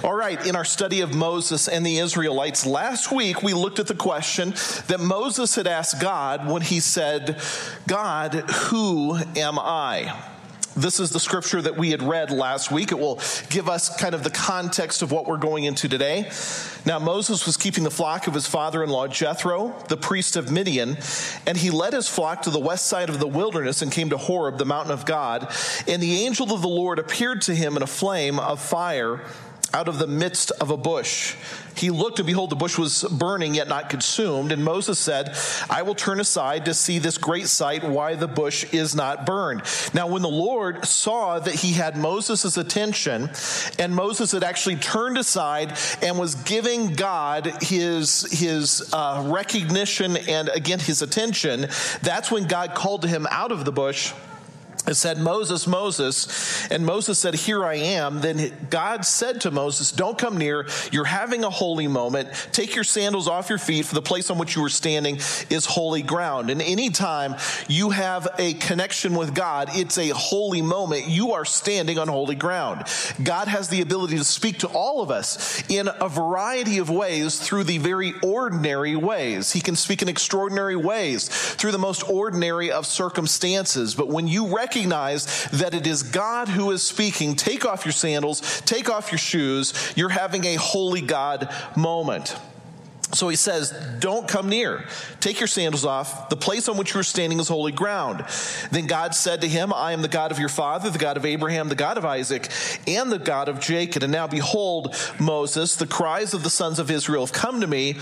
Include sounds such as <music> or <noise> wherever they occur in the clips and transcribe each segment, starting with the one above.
All right, in our study of Moses and the Israelites, last week we looked at the question that Moses had asked God when he said, God, who am I? This is the scripture that we had read last week. It will give us kind of the context of what we're going into today. Now, Moses was keeping the flock of his father in law Jethro, the priest of Midian, and he led his flock to the west side of the wilderness and came to Horeb, the mountain of God. And the angel of the Lord appeared to him in a flame of fire out of the midst of a bush. He looked, and behold, the bush was burning, yet not consumed. And Moses said, I will turn aside to see this great sight, why the bush is not burned. Now, when the Lord saw that he had Moses' attention, and Moses had actually turned aside and was giving God his, his uh, recognition and again his attention, that's when God called to him out of the bush it said, Moses, Moses. And Moses said, Here I am. Then God said to Moses, Don't come near. You're having a holy moment. Take your sandals off your feet, for the place on which you are standing is holy ground. And anytime you have a connection with God, it's a holy moment. You are standing on holy ground. God has the ability to speak to all of us in a variety of ways through the very ordinary ways. He can speak in extraordinary ways through the most ordinary of circumstances. But when you recognize recognize that it is God who is speaking. Take off your sandals, take off your shoes. You're having a holy God moment. So he says, Don't come near. Take your sandals off. The place on which you are standing is holy ground. Then God said to him, I am the God of your father, the God of Abraham, the God of Isaac, and the God of Jacob. And now behold, Moses, the cries of the sons of Israel have come to me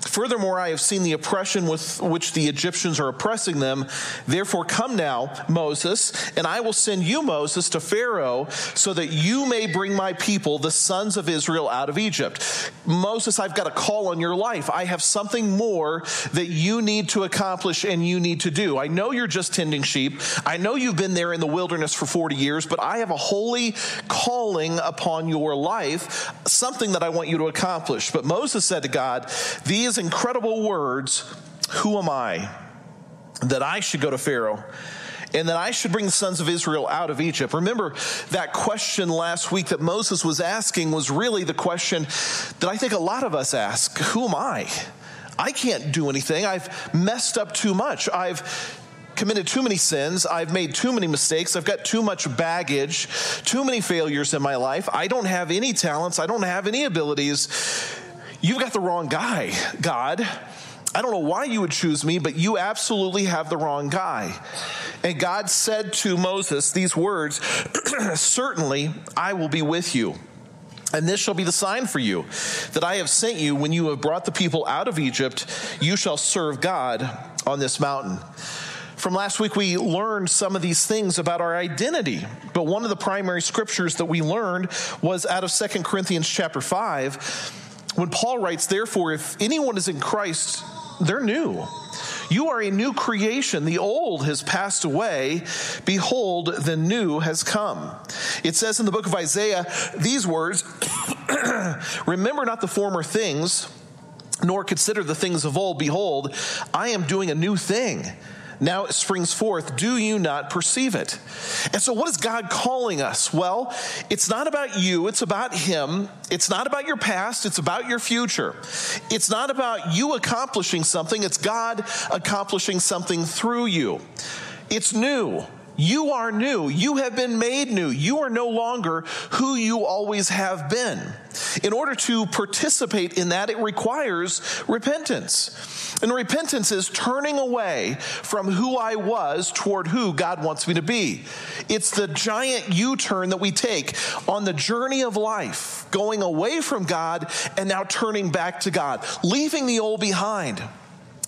Furthermore, I have seen the oppression with which the Egyptians are oppressing them. Therefore, come now, Moses, and I will send you, Moses, to Pharaoh, so that you may bring my people, the sons of Israel, out of Egypt. Moses, I've got a call on your life. I have something more that you need to accomplish and you need to do. I know you're just tending sheep. I know you've been there in the wilderness for 40 years, but I have a holy calling upon your life, something that I want you to accomplish. But Moses said to God, These incredible words, Who am I that I should go to Pharaoh? and that I should bring the sons of Israel out of Egypt. Remember that question last week that Moses was asking was really the question that I think a lot of us ask Who am I? I can't do anything. I've messed up too much. I've committed too many sins. I've made too many mistakes. I've got too much baggage, too many failures in my life. I don't have any talents. I don't have any abilities. You've got the wrong guy, God. I don't know why you would choose me, but you absolutely have the wrong guy. And God said to Moses these words <clears throat> Certainly I will be with you. And this shall be the sign for you that I have sent you when you have brought the people out of Egypt. You shall serve God on this mountain. From last week, we learned some of these things about our identity. But one of the primary scriptures that we learned was out of Second Corinthians chapter 5 when Paul writes, Therefore, if anyone is in Christ, they're new. You are a new creation. The old has passed away. Behold, the new has come. It says in the book of Isaiah these words <coughs> Remember not the former things, nor consider the things of old. Behold, I am doing a new thing now it springs forth. Do you not perceive it? And so, what is God calling us? Well, it's not about you, it's about Him. It's not about your past, it's about your future. It's not about you accomplishing something, it's God accomplishing something through you. It's new. You are new. You have been made new. You are no longer who you always have been. In order to participate in that, it requires repentance. And repentance is turning away from who I was toward who God wants me to be. It's the giant U turn that we take on the journey of life, going away from God and now turning back to God, leaving the old behind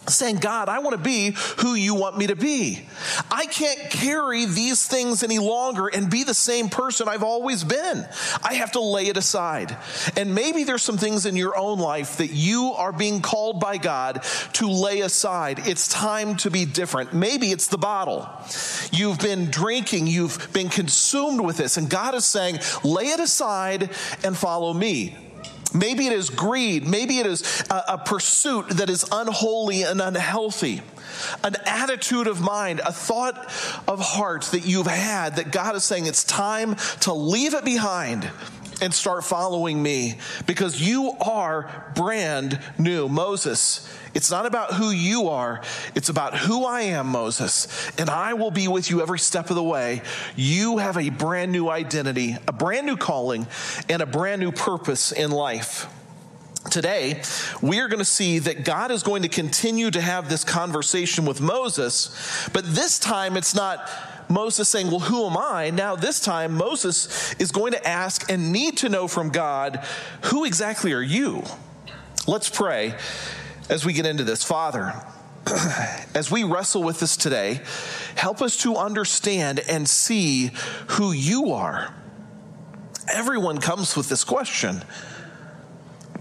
saying, God, I want to be who you want me to be. I can't carry these things any longer and be the same person I've always been. I have to lay it aside. And maybe there's some things in your own life that you are being called by God to lay aside. It's time to be different. Maybe it's the bottle. You've been drinking, you've been consumed with this, and God is saying, lay it aside and follow me. Maybe it is greed. Maybe it is a, a, pursuit that is unholy and unhealthy. An attitude of mind, a thought of heart that you've had that God is saying it's time to leave it behind and start following me because you are brand new. Moses, it's not about who you are, it's about who I am, Moses, and I will be with you every step of the way. You have a brand new identity, a brand new calling, and a brand new purpose in life. Today, we are going to see that God is going to continue to have this conversation with Moses, but this time it's not Moses saying, Well, who am I? Now, this time, Moses is going to ask and need to know from God, Who exactly are you? Let's pray as we get into this. Father, <clears throat> as we wrestle with this today, help us to understand and see who you are. Everyone comes with this question,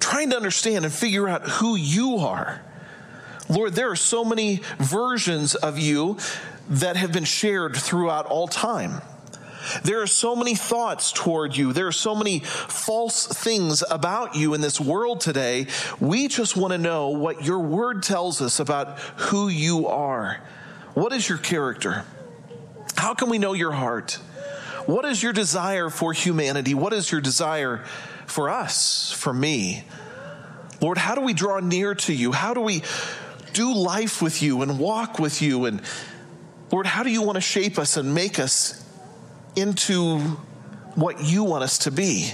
trying to understand and figure out who you are. Lord, there are so many versions of you that have been shared throughout all time. There are so many thoughts toward you. There are so many false things about you in this world today. We just want to know what your word tells us about who you are. What is your character? How can we know your heart? What is your desire for humanity? What is your desire for us, for me? Lord, how do we draw near to you? How do we do life with you and walk with you and Lord, how do you want to shape us and make us into what you want us to be?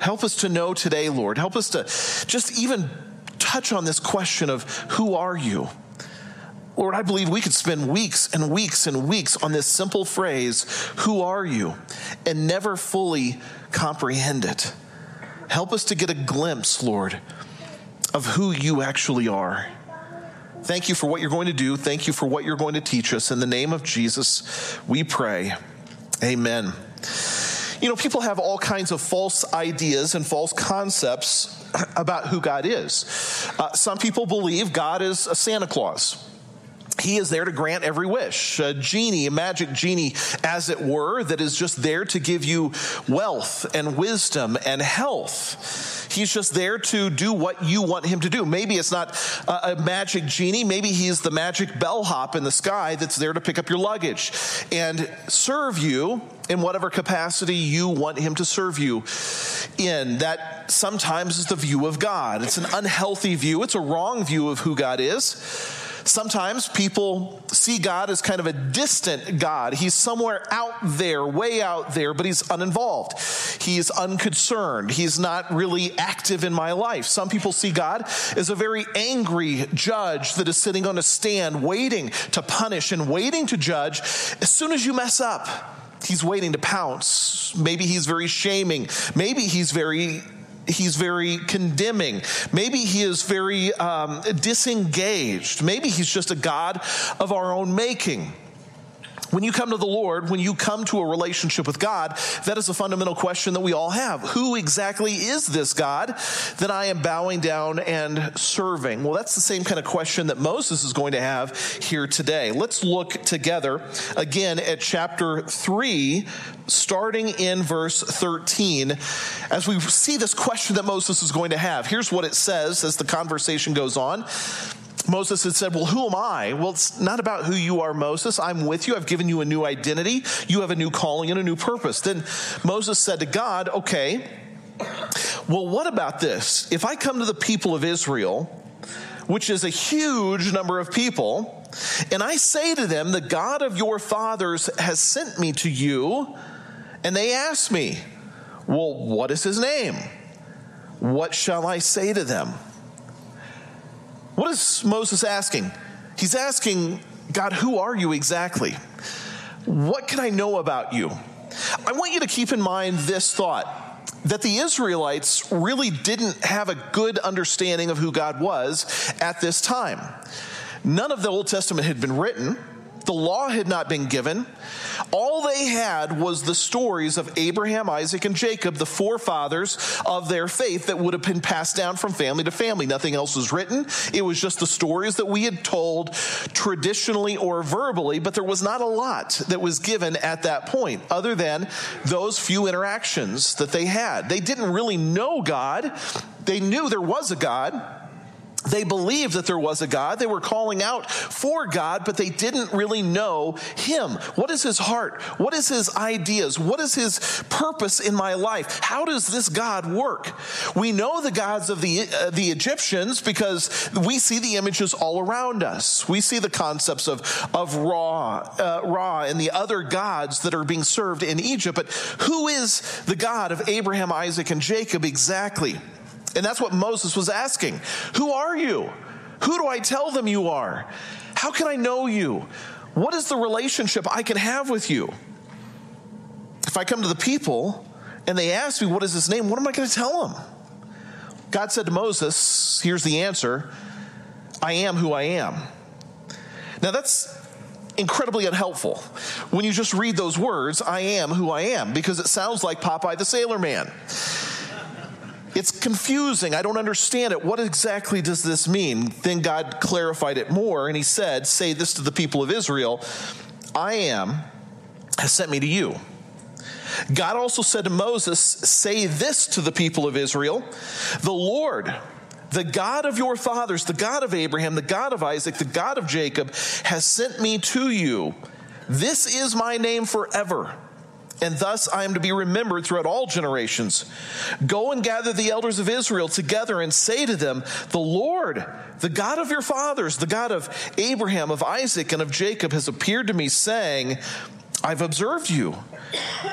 Help us to know today, Lord. Help us to just even touch on this question of who are you? Lord, I believe we could spend weeks and weeks and weeks on this simple phrase, who are you? And never fully comprehend it. Help us to get a glimpse, Lord, of who you actually are. Thank you for what you're going to do. Thank you for what you're going to teach us. In the name of Jesus, we pray. Amen. You know, people have all kinds of false ideas and false concepts <clears throat> about who God is. Uh, some people believe God is a Santa Claus. He is there to grant every wish. A genie, a magic genie, as it were, that is just there to give you wealth and wisdom and health. He's just there to do what you want him to do. Maybe it's not a, magic genie. Maybe he's the magic bellhop in the sky that's there to pick up your luggage and serve you in whatever capacity you want him to serve you in. That sometimes is the view of God. It's an unhealthy view. It's a wrong view of who God is. Sometimes people see God as kind of a distant God. He's somewhere out there, way out there, but he's uninvolved. He's unconcerned. He's not really active in my life. Some people see God as a very angry judge that is sitting on a stand, waiting to punish and waiting to judge as soon as you mess up. He's waiting to pounce. Maybe he's very shaming. Maybe he's very he's very condemning. Maybe he is very um, disengaged. Maybe he's just a God of our own making. When you come to the Lord, when you come to a relationship with God, that is a fundamental question that we all have. Who exactly is this God that I am bowing down and serving? Well, that's the same kind of question that Moses is going to have here today. Let's look together again at chapter 3, starting in verse 13, as we see this question that Moses is going to have. Here's what it says as the conversation goes on. Moses had said, Well, who am I? Well, it's not about who you are, Moses. I'm with you. I've given you a new identity. You have a new calling and a new purpose. Then Moses said to God, Okay, well, what about this? If I come to the people of Israel, which is a huge number of people, and I say to them, The God of your fathers has sent me to you, and they ask me, Well, what is his name? What shall I say to them? What is Moses asking? He's asking, God, who are you exactly? What can I know about you? I want you to keep in mind this thought that the Israelites really didn't have a good understanding of who God was at this time. None of the Old Testament had been written. The law had not been given. All they had was the stories of Abraham, Isaac, and Jacob, the forefathers of their faith that would have been passed down from family to family. Nothing else was written. It was just the stories that we had told traditionally or verbally, but there was not a lot that was given at that point, other than those few interactions that they had. They didn't really know God. They knew there was a God they believed that there was a God. They were calling out for God, but they didn't really know Him. What is His heart? What is His ideas? What is His purpose in my life? How does this God work? We know the gods of the, uh, the Egyptians because we see the images all around us. We see the concepts of, of Ra, uh, Ra and the other gods that are being served in Egypt. But who is the God of Abraham, Isaac, and Jacob exactly? And that's what Moses was asking. Who are you? Who do I tell them you are? How can I know you? What is the relationship I can have with you? If I come to the people and they ask me, What is his name? What am I going to tell them? God said to Moses, Here's the answer I am who I am. Now that's incredibly unhelpful when you just read those words, I am who I am, because it sounds like Popeye the Sailor Man. It's confusing. I don't understand it. What exactly does this mean? Then God clarified it more, and he said, Say this to the people of Israel I am has sent me to you. God also said to Moses, Say this to the people of Israel The Lord, the God of your fathers, the God of Abraham, the God of Isaac, the God of Jacob, has sent me to you. This is my name forever and thus I am to be remembered throughout all generations. Go and gather the elders of Israel together and say to them, The Lord, the God of your fathers, the God of Abraham, of Isaac, and of Jacob, has appeared to me, saying, I've observed you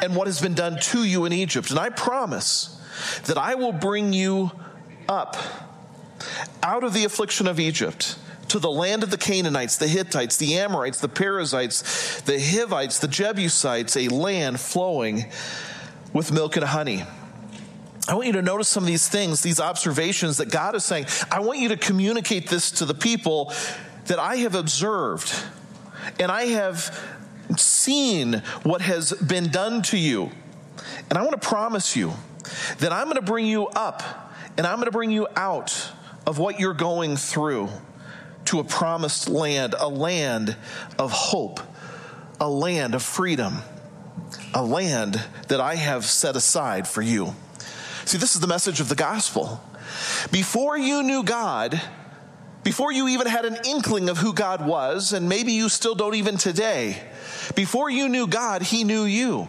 and what has been done to you in Egypt, and I promise that I will bring you up out of the affliction of Egypt to the land of the Canaanites, the Hittites, the Amorites, the Perizzites, the Hivites, the Jebusites, a land flowing with milk and honey. I want you to notice some of these things, these observations that God is saying. I want you to communicate this to the people that I have observed and I have seen what has been done to you. And I want to promise you that I'm going to bring you up and I'm going to bring you out of what you're going through to a promised land, a land of hope, a land of freedom, a land that I have set aside for you. See, this is the message of the gospel. Before you knew God, before you even had an inkling of who God was, and maybe you still don't even today, before you knew God, He knew you.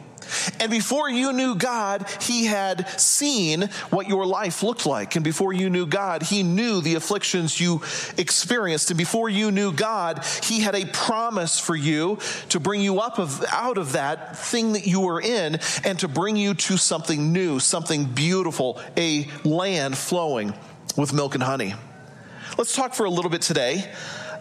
And before you knew God, He had seen what your life looked like. And before you knew God, He knew the afflictions you experienced. And before you knew God, He had a promise for you to bring you up of, out of that thing that you were in and to bring you to something new, something beautiful, a land flowing with milk and honey. Let's talk for a little bit today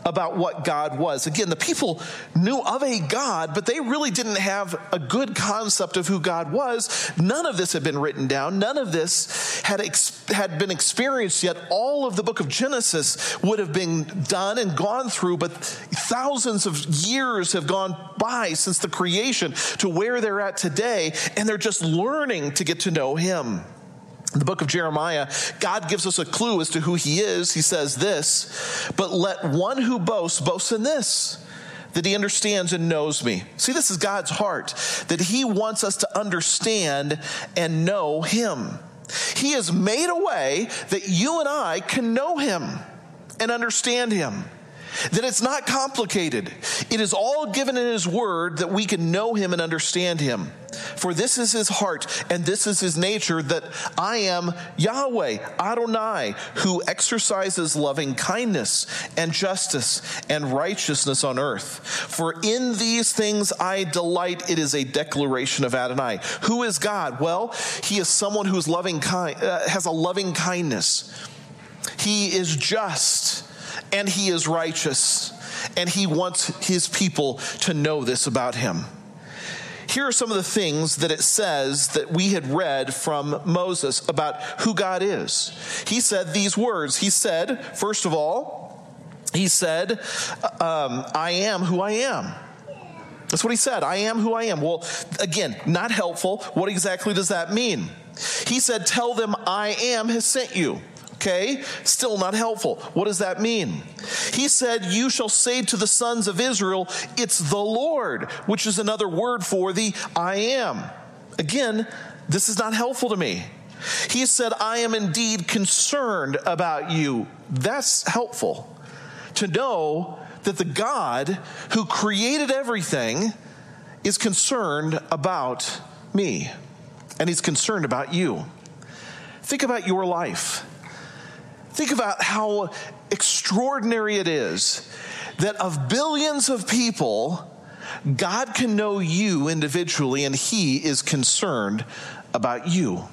about what God was. Again, the people knew of a God, but they really didn't have a good concept of who God was. None of this had been written down. None of this had, ex- had been experienced yet. All of the book of Genesis would have been done and gone through, but thousands of years have gone by since the creation to where they're at today, and they're just learning to get to know Him. The book of Jeremiah, God gives us a clue as to who he is. He says this, but let one who boasts boast in this that he understands and knows me. See, this is God's heart, that he wants us to understand and know him. He has made a way that you and I can know him and understand him that it's not complicated. It is all given in His Word that we can know Him and understand Him. For this is His heart and this is His nature that I am Yahweh, Adonai, who exercises loving kindness and justice and righteousness on earth. For in these things I delight. It is a declaration of Adonai. Who is God? Well, He is someone who's loving kind, uh, has a loving kindness. He is just and he is righteous, and he wants his people to know this about him. Here are some of the things that it says that we had read from Moses about who God is. He said these words. He said, first of all, he said, um, I am who I am. That's what he said. I am who I am. Well, again, not helpful. What exactly does that mean? He said, Tell them I am has sent you. Okay, still not helpful. What does that mean? He said, You shall say to the sons of Israel, It's the Lord, which is another word for the I am. Again, this is not helpful to me. He said, I am indeed concerned about you. That's helpful to know that the God who created everything is concerned about me, and he's concerned about you. Think about your life. Think about how extraordinary it is that of billions of people, God can know you individually and He is concerned about you.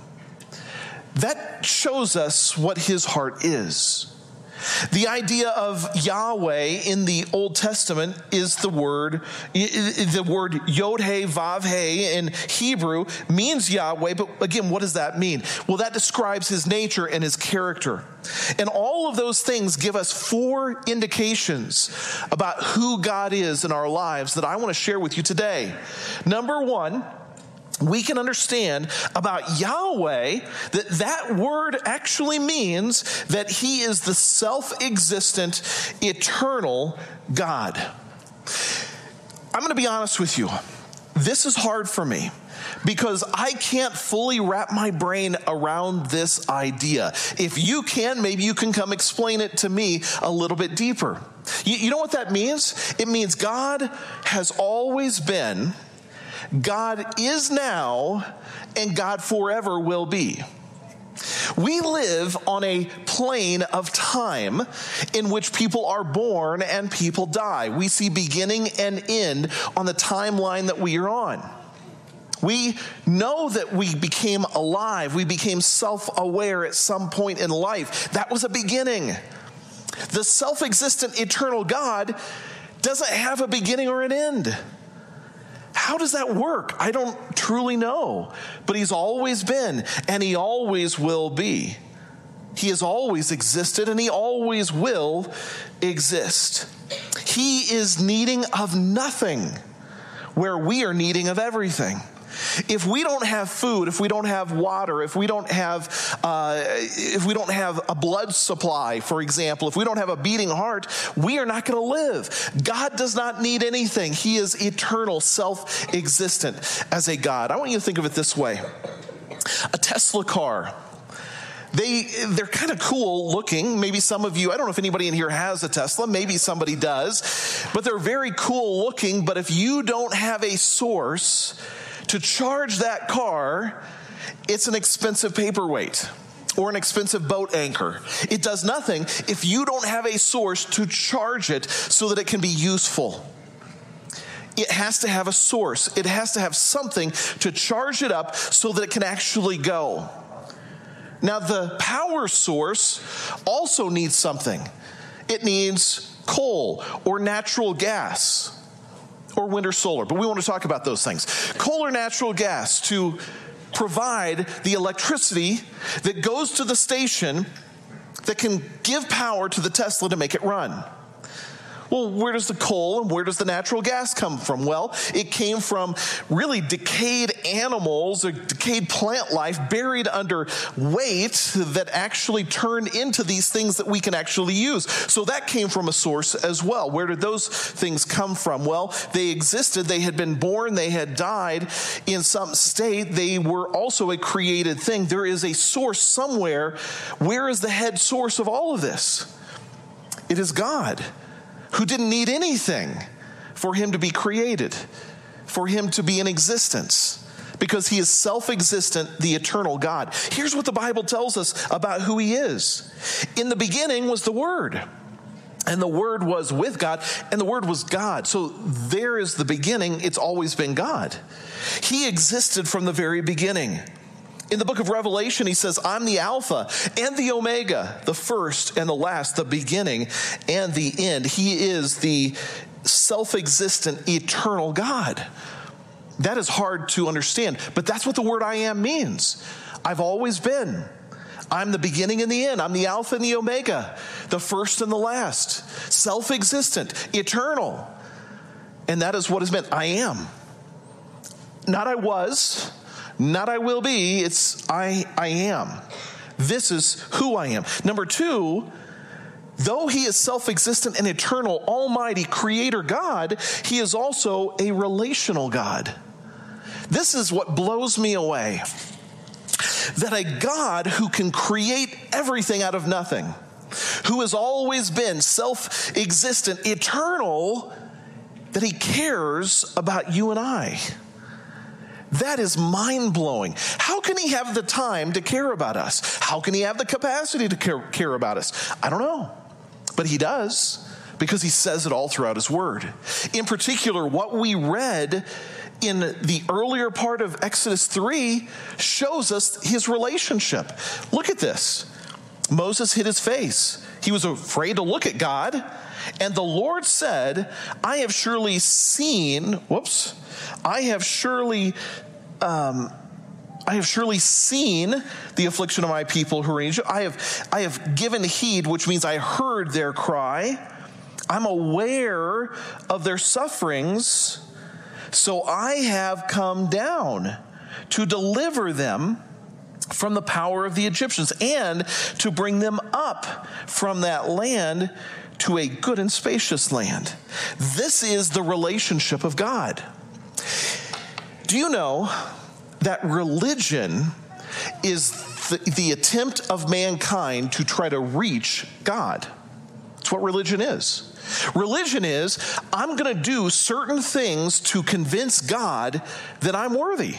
That shows us what His heart is. The idea of Yahweh in the Old Testament is the word, the word Yod He Vav He in Hebrew means Yahweh, but again, what does that mean? Well, that describes his nature and his character. And all of those things give us four indications about who God is in our lives that I want to share with you today. Number one, we can understand about Yahweh that that word actually means that he is the self existent, eternal God. I'm going to be honest with you. This is hard for me because I can't fully wrap my brain around this idea. If you can, maybe you can come explain it to me a little bit deeper. You, you know what that means? It means God has always been God is now, and God forever will be. We live on a plane of time in which people are born and people die. We see beginning and end on the timeline that we are on. We know that we became alive, we became self aware at some point in life. That was a beginning. The self existent eternal God doesn't have a beginning or an end. How does that work? I don't truly know. But He's always been, and He always will be. He has always existed, and He always will exist. He is needing of nothing where we are needing of everything. If we don't have food, if we don't have water, if we don't have, uh, if we don't have a blood supply, for example, if we don't have a beating heart, we are not going to live. God does not need anything. He is eternal, self-existent as a God. I want you to think of it this way: a Tesla car they they're kind of cool looking maybe some of you i don't know if anybody in here has a tesla maybe somebody does but they're very cool looking but if you don't have a source to charge that car, it's an expensive paperweight or an expensive boat anchor. It does nothing if you don't have a source to charge it so that it can be useful. It has to have a source, it has to have something to charge it up so that it can actually go. Now, the power source also needs something. It needs coal or natural gas or wind or solar, but we want to talk about those things. Coal or natural gas to provide the electricity that goes to the station that can give power to the Tesla to make it run. Well, where does the coal and where does the natural gas come from? Well, it came from really decayed animals or decayed plant life buried under weight that actually turned into these things that we can actually use. So that came from a source as well. Where did those things come from? Well, they existed, they had been born, they had died in some state. They were also a created thing. There is a source somewhere. Where is the head source of all of this? It is God who didn't need anything for him to be created, for him to be in existence. Because he is self existent, the eternal God. Here's what the Bible tells us about who he is. In the beginning was the Word, and the Word was with God, and the Word was God. So there is the beginning. It's always been God. He existed from the very beginning. In the book of Revelation, he says, I'm the Alpha and the Omega, the first and the last, the beginning and the end. He is the self existent, eternal God. That is hard to understand, but that's what the word I am means. I've always been. I'm the beginning and the end. I'm the Alpha and the Omega, the first and the last, self existent, eternal. And that is what is meant. I am. Not I was, not I will be, it's I, I am. This is who I am. Number two, though he is self existent and eternal, almighty creator God, he is also a relational God. This is what blows me away. that a God who can create everything out of nothing, who has always been self existent, eternal, that he cares about you and I. That is mind blowing. How can he have the time to care about us? How can he have the capacity to care, care, about us? I don't know. But he does because he says it all throughout his word. In particular, what we read in the earlier part of Exodus 3 shows us his relationship. Look at this Moses hid his face, he was afraid to look at God. And the Lord said, I have surely seen, whoops, I have surely, um, I have surely seen the affliction of my people who are in Egypt. I have, I have given heed, which means I heard their cry. I'm aware of their sufferings. So I have come down to deliver them from the power of the Egyptians and to bring them up from that land to a good and spacious land. This is the relationship of God. Do you know that religion is the, the attempt of mankind to try to reach God? That's what religion is. Religion is, I'm going to do certain things to convince God that I'm worthy.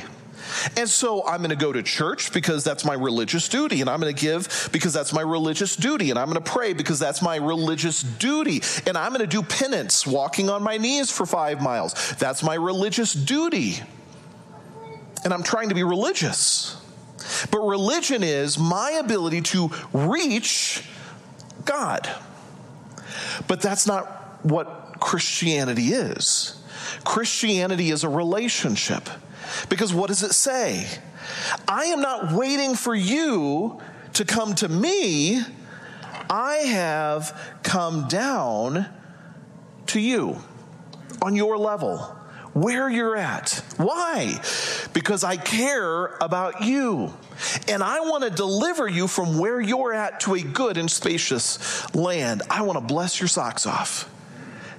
And so I'm going to go to church because that's my religious duty. And I'm going to give because that's my religious duty. And I'm going to pray because that's my religious duty. And I'm going to do penance, walking on my knees for five miles. That's my religious duty. And I'm trying to be religious. But religion is my ability to reach God. But that's not what Christianity is. Christianity is a relationship. Because what does it say? I am not waiting for you to come to me. I have come down to you on your level, where you're at. Why? Because I care about you. And I want to deliver you from where you're at to a good and spacious land. I want to bless your socks off.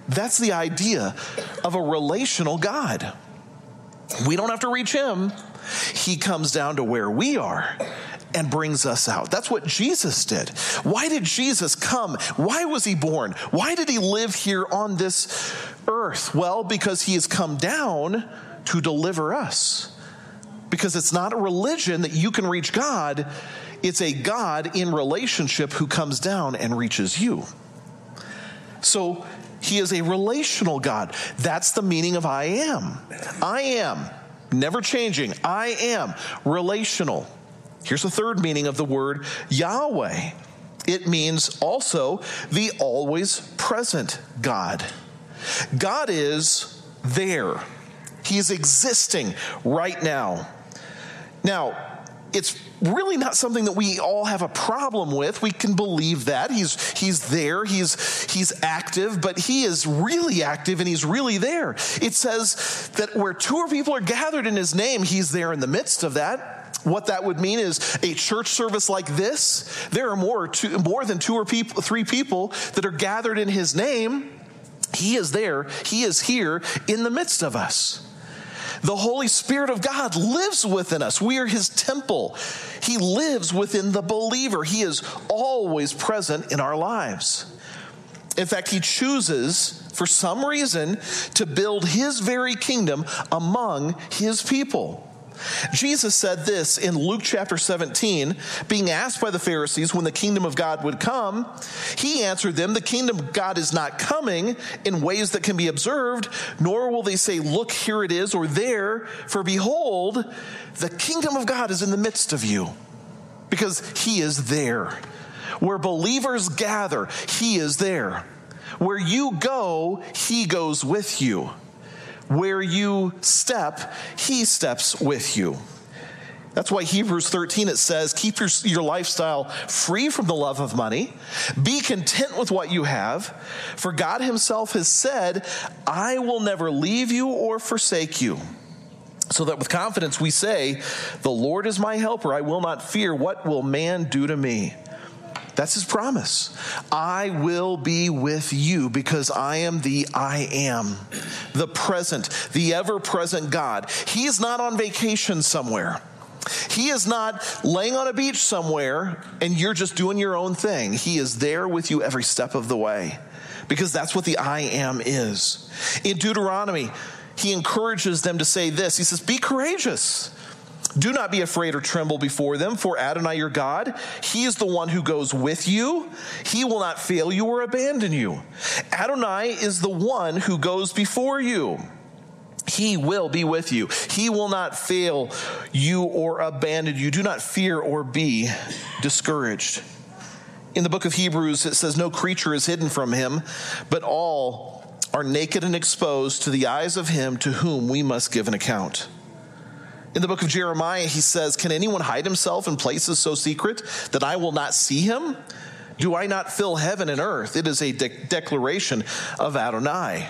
That's the idea of a relational God. We don't have to reach him, he comes down to where we are and brings us out. That's what Jesus did. Why did Jesus come? Why was he born? Why did he live here on this earth? Well, because he has come down to deliver us because it's not a religion that you can reach God, it's a God in relationship who comes down and reaches you. So he is a relational God. That's the meaning of I am. I am, never changing. I am relational. Here's the third meaning of the word Yahweh it means also the always present God. God is there, He is existing right now. Now, it's really not something that we all have a problem with. We can believe that. He's he's there, he's he's active, but he is really active and he's really there. It says that where two or people are gathered in his name, he's there in the midst of that. What that would mean is a church service like this, there are more two, more than two or people, three people that are gathered in his name. He is there. He is here in the midst of us. The Holy Spirit of God lives within us. We are His temple. He lives within the believer. He is always present in our lives. In fact, He chooses, for some reason, to build His very kingdom among His people. Jesus said this in Luke chapter 17, being asked by the Pharisees when the kingdom of God would come. He answered them, The kingdom of God is not coming in ways that can be observed, nor will they say, Look, here it is, or there, for behold, the kingdom of God is in the midst of you, because he is there. Where believers gather, he is there. Where you go, he goes with you. Where you step, he steps with you. That's why Hebrews 13 it says, keep your, your lifestyle free from the love of money. Be content with what you have. For God Himself has said, I will never leave you or forsake you. So that with confidence we say, The Lord is my helper. I will not fear. What will man do to me? That's his promise. I will be with you because I am the I am, the present, the ever present God. He is not on vacation somewhere. He is not laying on a beach somewhere and you're just doing your own thing. He is there with you every step of the way because that's what the I am is. In Deuteronomy, he encourages them to say this He says, Be courageous. Do not be afraid or tremble before them, for Adonai your God, He is the one who goes with you. He will not fail you or abandon you. Adonai is the one who goes before you. He will be with you. He will not fail you or abandon you. Do not fear or be discouraged. In the book of Hebrews, it says, No creature is hidden from him, but all are naked and exposed to the eyes of him to whom we must give an account. In the book of Jeremiah, he says, Can anyone hide himself in places so secret that I will not see him? Do I not fill heaven and earth? It is a de- declaration of Adonai.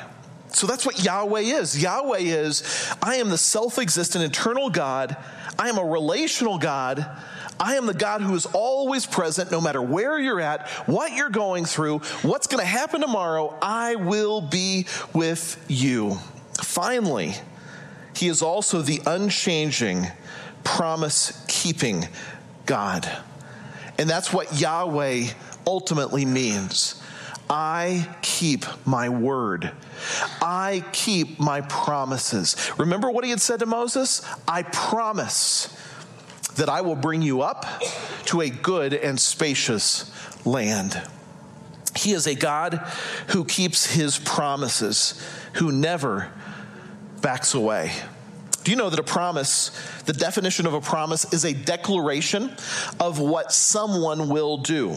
So that's what Yahweh is. Yahweh is, I am the self existent, eternal God. I am a relational God. I am the God who is always present no matter where you're at, what you're going through, what's going to happen tomorrow. I will be with you. Finally, he is also the unchanging, promise keeping God. And that's what Yahweh ultimately means. I keep my word. I keep my promises. Remember what he had said to Moses? I promise that I will bring you up to a good and spacious land. He is a God who keeps his promises, who never backs away. Do you know that a promise, the definition of a promise, is a declaration of what someone will do?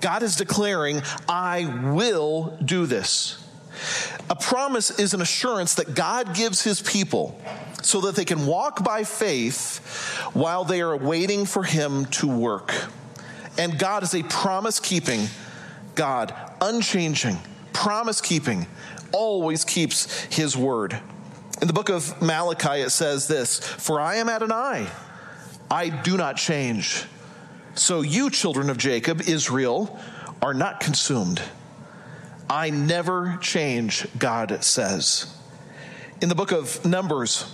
God is declaring, I will do this. A promise is an assurance that God gives his people so that they can walk by faith while they are waiting for him to work. And God is a promise keeping God, unchanging, promise keeping, always keeps his word. In the book of Malachi, it says this For I am Adonai, I do not change. So you, children of Jacob, Israel, are not consumed. I never change, God says. In the book of Numbers,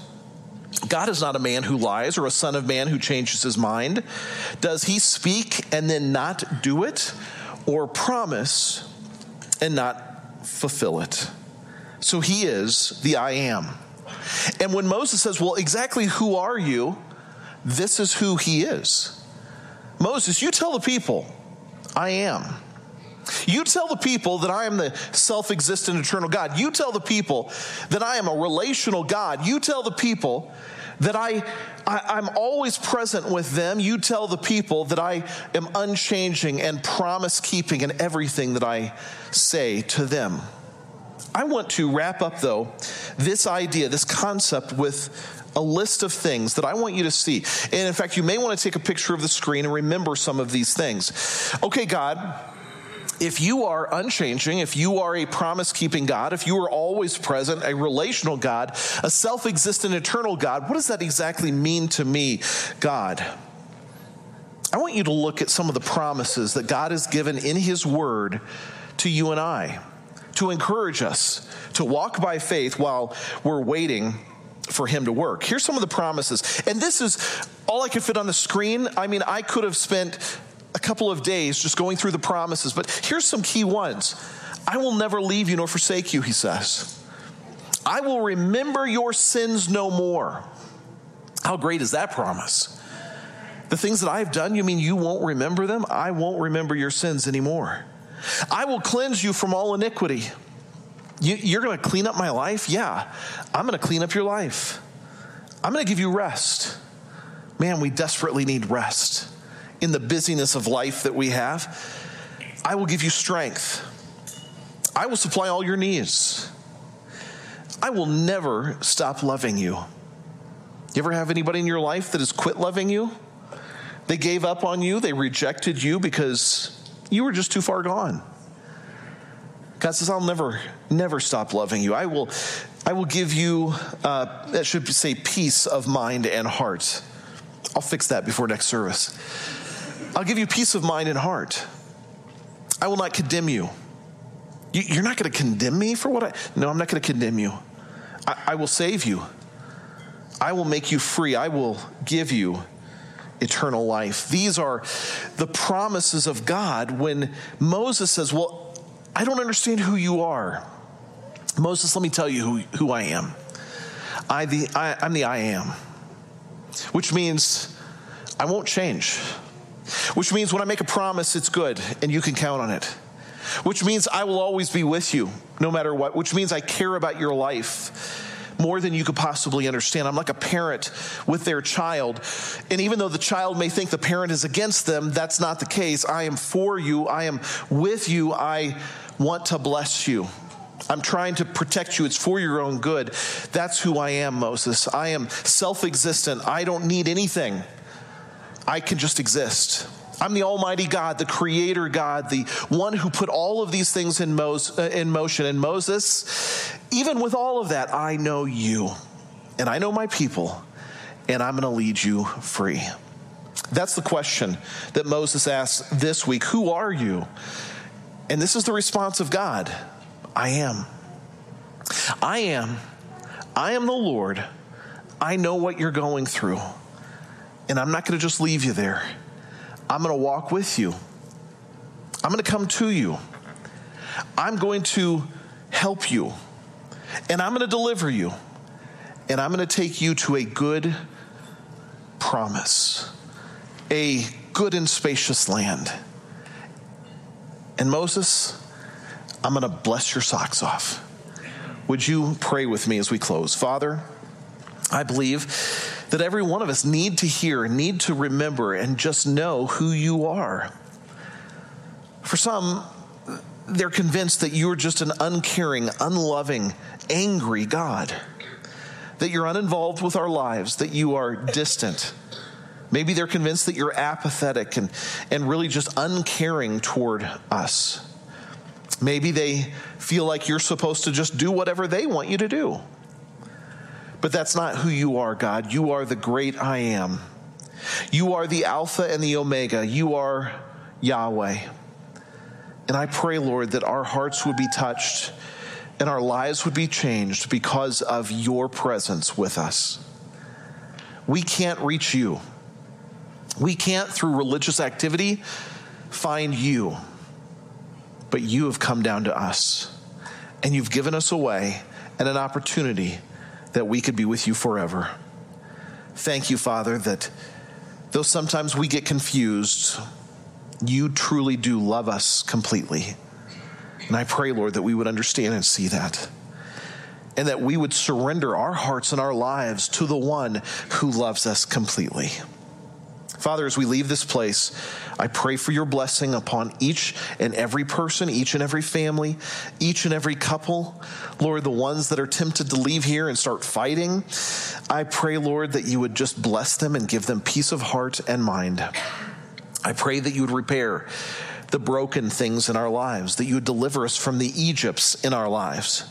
God is not a man who lies or a son of man who changes his mind. Does he speak and then not do it, or promise and not fulfill it? So he is the I am. And when Moses says, Well, exactly who are you? This is who he is. Moses, you tell the people, I am. You tell the people that I am the self existent eternal God. You tell the people that I am a relational God. You tell the people that I, I am always present with them. You tell the people that I am unchanging and promise keeping in everything that I say to them. I want to wrap up, though, this idea, this concept with a list of things that I want you to see. And in fact, you may want to take a picture of the screen and remember some of these things. Okay, God, if you are unchanging, if you are a promise keeping God, if you are always present, a relational God, a self existent eternal God, what does that exactly mean to me, God? I want you to look at some of the promises that God has given in His Word to you and I to encourage us to walk by faith while we're waiting for him to work. Here's some of the promises. And this is all I could fit on the screen. I mean, I could have spent a couple of days just going through the promises, but here's some key ones. I will never leave you nor forsake you, he says. I will remember your sins no more. How great is that promise? The things that I've done, you mean you won't remember them? I won't remember your sins anymore. I will cleanse you from all iniquity. You, are going to clean up my life? Yeah, I'm going to clean up your life. I'm going to give you rest. Man, we desperately need rest in the busyness of life that we have. I will give you strength. I will supply all your needs. I will never stop loving you. You ever have anybody in your life that has quit loving you? They gave up on you, they rejected you because you were just too far gone. God says, I'll never, never stop loving you. I will, I will give you, uh, that should say, peace of mind and heart. I'll fix that before next service. I'll give you peace of mind and heart. I will not condemn you. you are not going to condemn me for what I. No, I'm not going to condemn you. I, I will save you. I will make you free. I will give you eternal life. These are the promises of God when Moses says, Well, I don't understand who you are. Moses, let me tell you who, who I am. I, the, I, I'm the I am, which means I won't change, which means when I make a promise, it's good and you can count on it, which means I will always be with you no matter what, which means I care about your life more than you could possibly understand. I'm like a parent with their child. And even though the child may think the parent is against them, that's not the case. I am for you, I am with you, I want to bless you. I'm trying to protect you. It's for your own good. That's who I am, Moses. I am self existent. I don't need anything. I can just exist. I'm the Almighty God, the Creator God, the one who put all of these things in, Mo- uh, in motion. And Moses, even with all of that, I know you and I know my people, and I'm going to lead you free. That's the question that Moses asks this week Who are you? And this is the response of God I am. I am. I am the Lord. I know what you're going through. And I'm not going to just leave you there. I'm going to walk with you. I'm going to come to you. I'm going to help you. And I'm going to deliver you. And I'm going to take you to a good promise, a good and spacious land. And Moses, I'm going to bless your socks off. Would you pray with me as we close? Father, I believe that every one of us need to hear, need to remember, and just know who you are. For some, they're convinced that you're just an uncaring, unloving, angry God, that you're uninvolved with our lives, that you are distant. Maybe they're convinced that you're apathetic and, and really just uncaring toward us. Maybe they feel like you're supposed to just do whatever they want you to do. But that's not who you are, God. You are the great I am. You are the Alpha and the Omega. You are Yahweh. And I pray, Lord, that our hearts would be touched and our lives would be changed because of your presence with us. We can't reach you. We can't, through religious activity, find you. But you have come down to us, and you've given us a way and an opportunity that we could be with you forever. Thank you, Father, that though sometimes we get confused, you truly do love us completely. And I pray, Lord, that we would understand and see that. And that we would surrender our hearts and our lives to the one who loves us completely. Father, as we leave this place, I pray for your blessing upon each and every person, each and every family, each and every couple. Lord, the ones that are tempted to leave here and start fighting, I pray, Lord, that you would just bless them and give them peace of heart and mind. I pray that you would repair the broken things in our lives, that you would deliver us from the Egypts in our lives.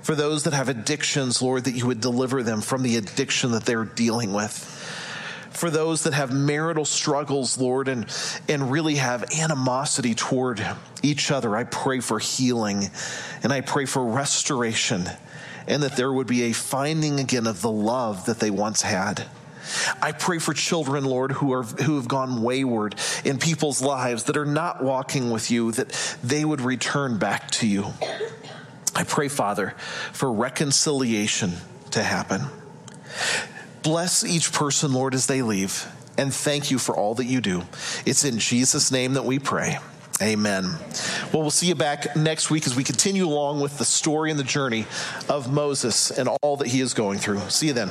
For those that have addictions, Lord, that you would deliver them from the addiction that they're dealing with for those that have marital struggles, Lord, and, and really have animosity toward each other. I pray for healing and I pray for restoration and that there would be a finding again of the love that they once had. I pray for children, Lord, who are who have gone wayward in people's lives that are not walking with you, that they would return back to you. I pray, Father, for reconciliation to happen. Bless each person, Lord, as they leave. And thank you for all that you do. It's in Jesus' name that we pray. Amen. Well, we'll see you back next week as we continue along with the story and the journey of Moses and all that he is going through. See you then.